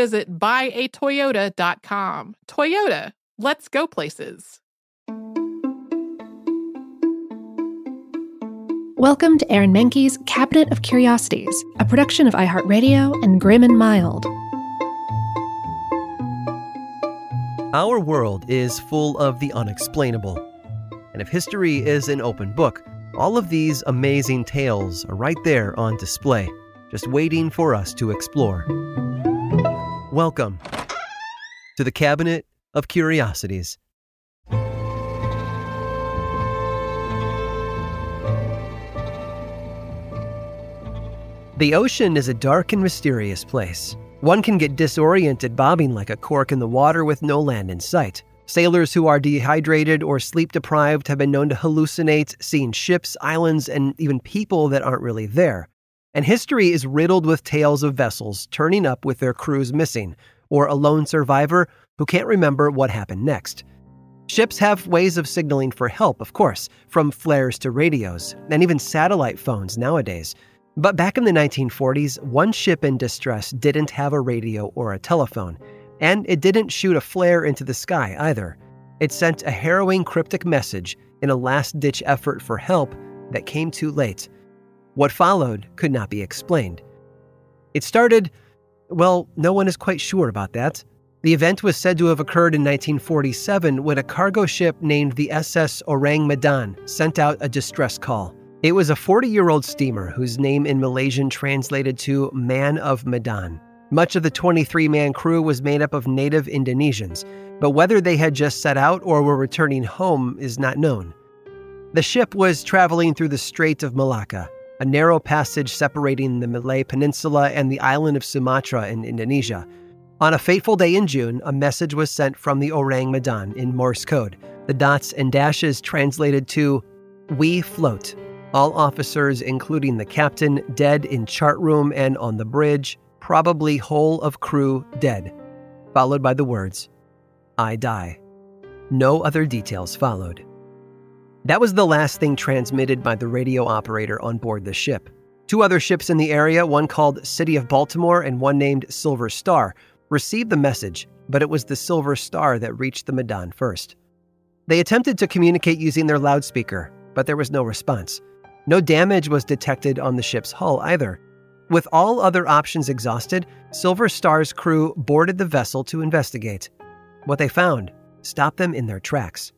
visit buyatoyota.com. Toyota, let's go places. Welcome to Aaron Mahnke's Cabinet of Curiosities, a production of iHeartRadio and Grim and Mild. Our world is full of the unexplainable. And if history is an open book, all of these amazing tales are right there on display, just waiting for us to explore. Welcome to the Cabinet of Curiosities. The ocean is a dark and mysterious place. One can get disoriented bobbing like a cork in the water with no land in sight. Sailors who are dehydrated or sleep deprived have been known to hallucinate, seeing ships, islands, and even people that aren't really there. And history is riddled with tales of vessels turning up with their crews missing, or a lone survivor who can't remember what happened next. Ships have ways of signaling for help, of course, from flares to radios, and even satellite phones nowadays. But back in the 1940s, one ship in distress didn't have a radio or a telephone, and it didn't shoot a flare into the sky either. It sent a harrowing cryptic message in a last ditch effort for help that came too late. What followed could not be explained. It started, well, no one is quite sure about that. The event was said to have occurred in 1947 when a cargo ship named the SS Orang Medan sent out a distress call. It was a 40 year old steamer whose name in Malaysian translated to Man of Medan. Much of the 23 man crew was made up of native Indonesians, but whether they had just set out or were returning home is not known. The ship was traveling through the Strait of Malacca, a narrow passage separating the Malay Peninsula and the island of Sumatra in Indonesia. On a fateful day in June, a message was sent from the Orang Medan in Morse code. The dots and dashes translated to We float. All officers, including the captain, dead in chart room and on the bridge, probably whole of crew dead, followed by the words, I die. No other details followed. That was the last thing transmitted by the radio operator on board the ship. Two other ships in the area, one called City of Baltimore and one named Silver Star, received the message, but it was the Silver Star that reached the Medan first. They attempted to communicate using their loudspeaker, but there was no response. No damage was detected on the ship's hull either. With all other options exhausted, Silver Star's crew boarded the vessel to investigate. What they found stopped them in their tracks.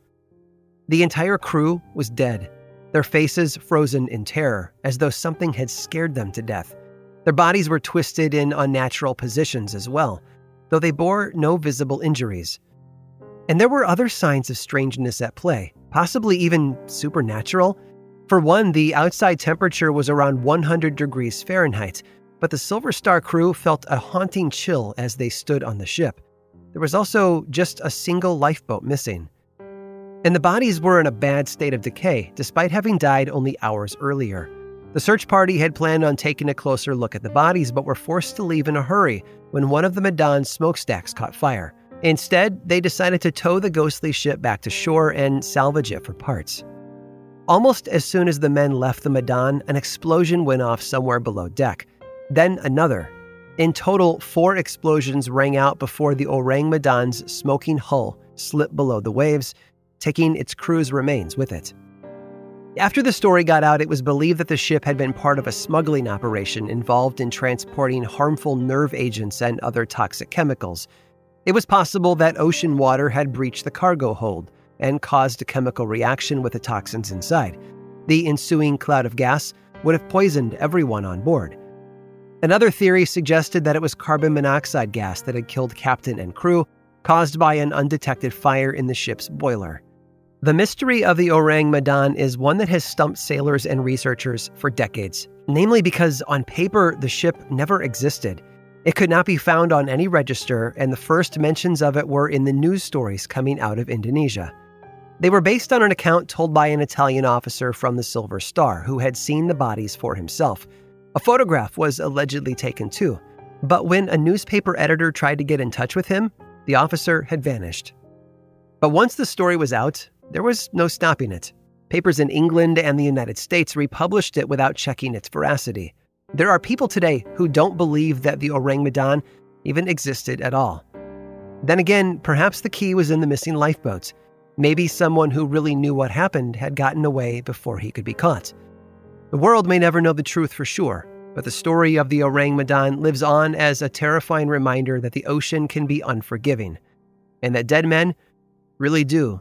The entire crew was dead, their faces frozen in terror, as though something had scared them to death. Their bodies were twisted in unnatural positions as well, though they bore no visible injuries. And there were other signs of strangeness at play, possibly even supernatural. For one, the outside temperature was around 100 degrees Fahrenheit, but the Silver Star crew felt a haunting chill as they stood on the ship. There was also just a single lifeboat missing and the bodies were in a bad state of decay, despite having died only hours earlier. The search party had planned on taking a closer look at the bodies, but were forced to leave in a hurry when one of the Medan's smokestacks caught fire. Instead, they decided to tow the ghostly ship back to shore and salvage it for parts. Almost as soon as the men left the Medan, an explosion went off somewhere below deck. Then another. In total, four explosions rang out before the Orang Medan's smoking hull slipped below the waves, taking its crew's remains with it. After the story got out, it was believed that the ship had been part of a smuggling operation involved in transporting harmful nerve agents and other toxic chemicals. It was possible that ocean water had breached the cargo hold and caused a chemical reaction with the toxins inside. The ensuing cloud of gas would have poisoned everyone on board. Another theory suggested that it was carbon monoxide gas that had killed captain and crew, caused by an undetected fire in the ship's boiler. The mystery of the Orang Medan is one that has stumped sailors and researchers for decades, namely because on paper the ship never existed. It could not be found on any register, and the first mentions of it were in the news stories coming out of Indonesia. They were based on an account told by an Italian officer from the Silver Star who had seen the bodies for himself. A photograph was allegedly taken too, but when a newspaper editor tried to get in touch with him, the officer had vanished. But once the story was out, there was no stopping it. Papers in England and the United States republished it without checking its veracity. There are people today who don't believe that the Orang Medan even existed at all. Then again, perhaps the key was in the missing lifeboats. Maybe someone who really knew what happened had gotten away before he could be caught. The world may never know the truth for sure, but the story of the Orang Medan lives on as a terrifying reminder that the ocean can be unforgiving, and that dead men really do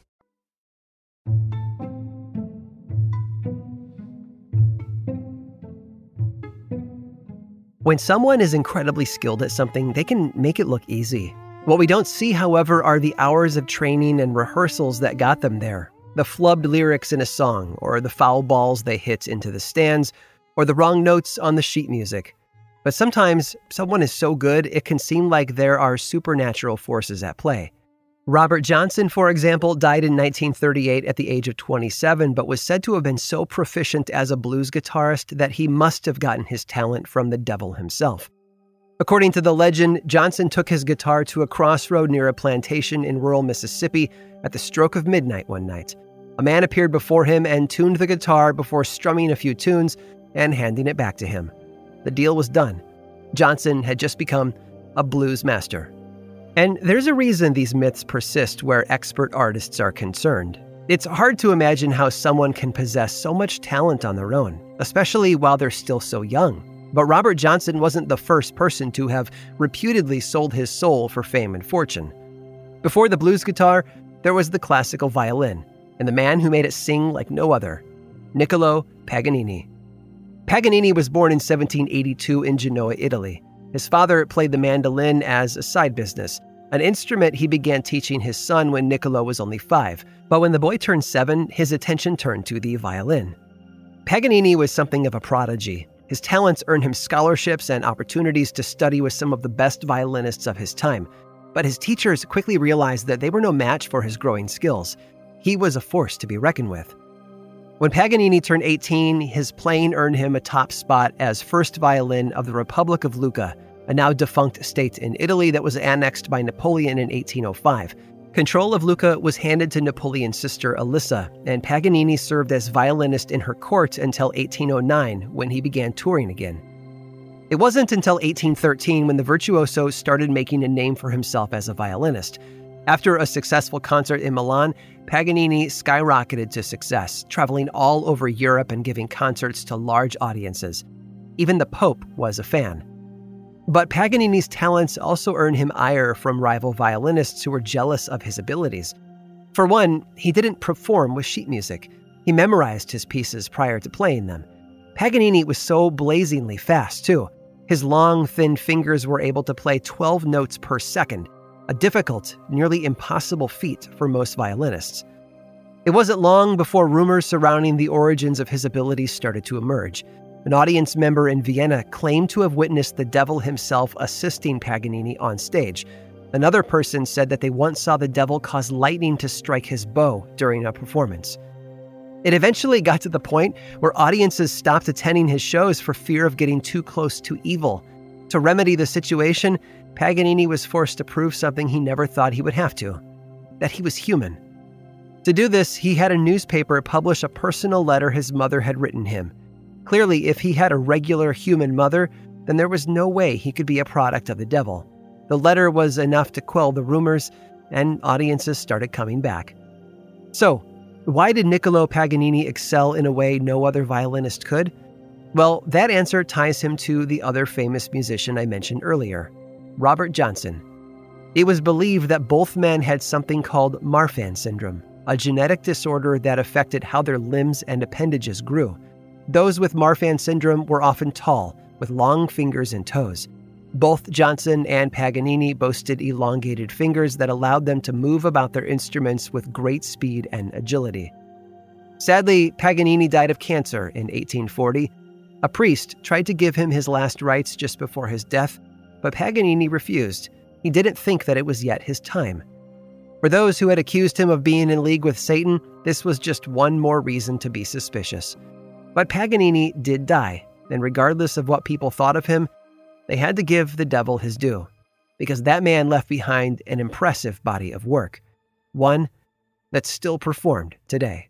When someone is incredibly skilled at something, they can make it look easy. What we don't see, however, are the hours of training and rehearsals that got them there. The flubbed lyrics in a song, or the foul balls they hit into the stands, or the wrong notes on the sheet music. But sometimes someone is so good, it can seem like there are supernatural forces at play. Robert Johnson, for example, died in 1938 at the age of 27, but was said to have been so proficient as a blues guitarist that he must have gotten his talent from the devil himself. According to the legend, Johnson took his guitar to a crossroad near a plantation in rural Mississippi at the stroke of midnight one night. A man appeared before him and tuned the guitar before strumming a few tunes and handing it back to him. The deal was done. Johnson had just become a blues master. And there's a reason these myths persist where expert artists are concerned. It's hard to imagine how someone can possess so much talent on their own, especially while they're still so young. But Robert Johnson wasn't the first person to have reputedly sold his soul for fame and fortune. Before the blues guitar, there was the classical violin, and the man who made it sing like no other, Niccolo Paganini. Paganini was born in 1782 in Genoa, Italy. His father played the mandolin as a side business, an instrument he began teaching his son when Niccolo was only five. But when the boy turned seven, his attention turned to the violin. Paganini was something of a prodigy. His talents earned him scholarships and opportunities to study with some of the best violinists of his time. But his teachers quickly realized that they were no match for his growing skills. He was a force to be reckoned with. When Paganini turned 18, his playing earned him a top spot as first violin of the Republic of Lucca, a now defunct state in Italy that was annexed by Napoleon in 1805. Control of Lucca was handed to Napoleon's sister Elisa, and Paganini served as violinist in her court until 1809 when he began touring again. It wasn't until 1813 when the virtuoso started making a name for himself as a violinist. After a successful concert in Milan, Paganini skyrocketed to success, traveling all over Europe and giving concerts to large audiences. Even the Pope was a fan. But Paganini's talents also earned him ire from rival violinists who were jealous of his abilities. For one, he didn't perform with sheet music. He memorized his pieces prior to playing them. Paganini was so blazingly fast, too. His long, thin fingers were able to play 12 notes per second, a difficult, nearly impossible feat for most violinists. It wasn't long before rumors surrounding the origins of his abilities started to emerge. An audience member in Vienna claimed to have witnessed the devil himself assisting Paganini on stage. Another person said that they once saw the devil cause lightning to strike his bow during a performance. It eventually got to the point where audiences stopped attending his shows for fear of getting too close to evil. To remedy the situation, Paganini was forced to prove something he never thought he would have to that he was human. To do this, he had a newspaper publish a personal letter his mother had written him. Clearly, if he had a regular human mother, then there was no way he could be a product of the devil. The letter was enough to quell the rumors, and audiences started coming back. So, why did Niccolo Paganini excel in a way no other violinist could? Well, that answer ties him to the other famous musician I mentioned earlier, Robert Johnson. It was believed that both men had something called Marfan syndrome, a genetic disorder that affected how their limbs and appendages grew. Those with Marfan syndrome were often tall, with long fingers and toes. Both Johnson and Paganini boasted elongated fingers that allowed them to move about their instruments with great speed and agility. Sadly, Paganini died of cancer in 1840. A priest tried to give him his last rites just before his death, but Paganini refused. He didn't think that it was yet his time. For those who had accused him of being in league with Satan, this was just one more reason to be suspicious. But Paganini did die, and regardless of what people thought of him, they had to give the devil his due, because that man left behind an impressive body of work, one that's still performed today.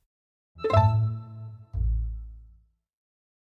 you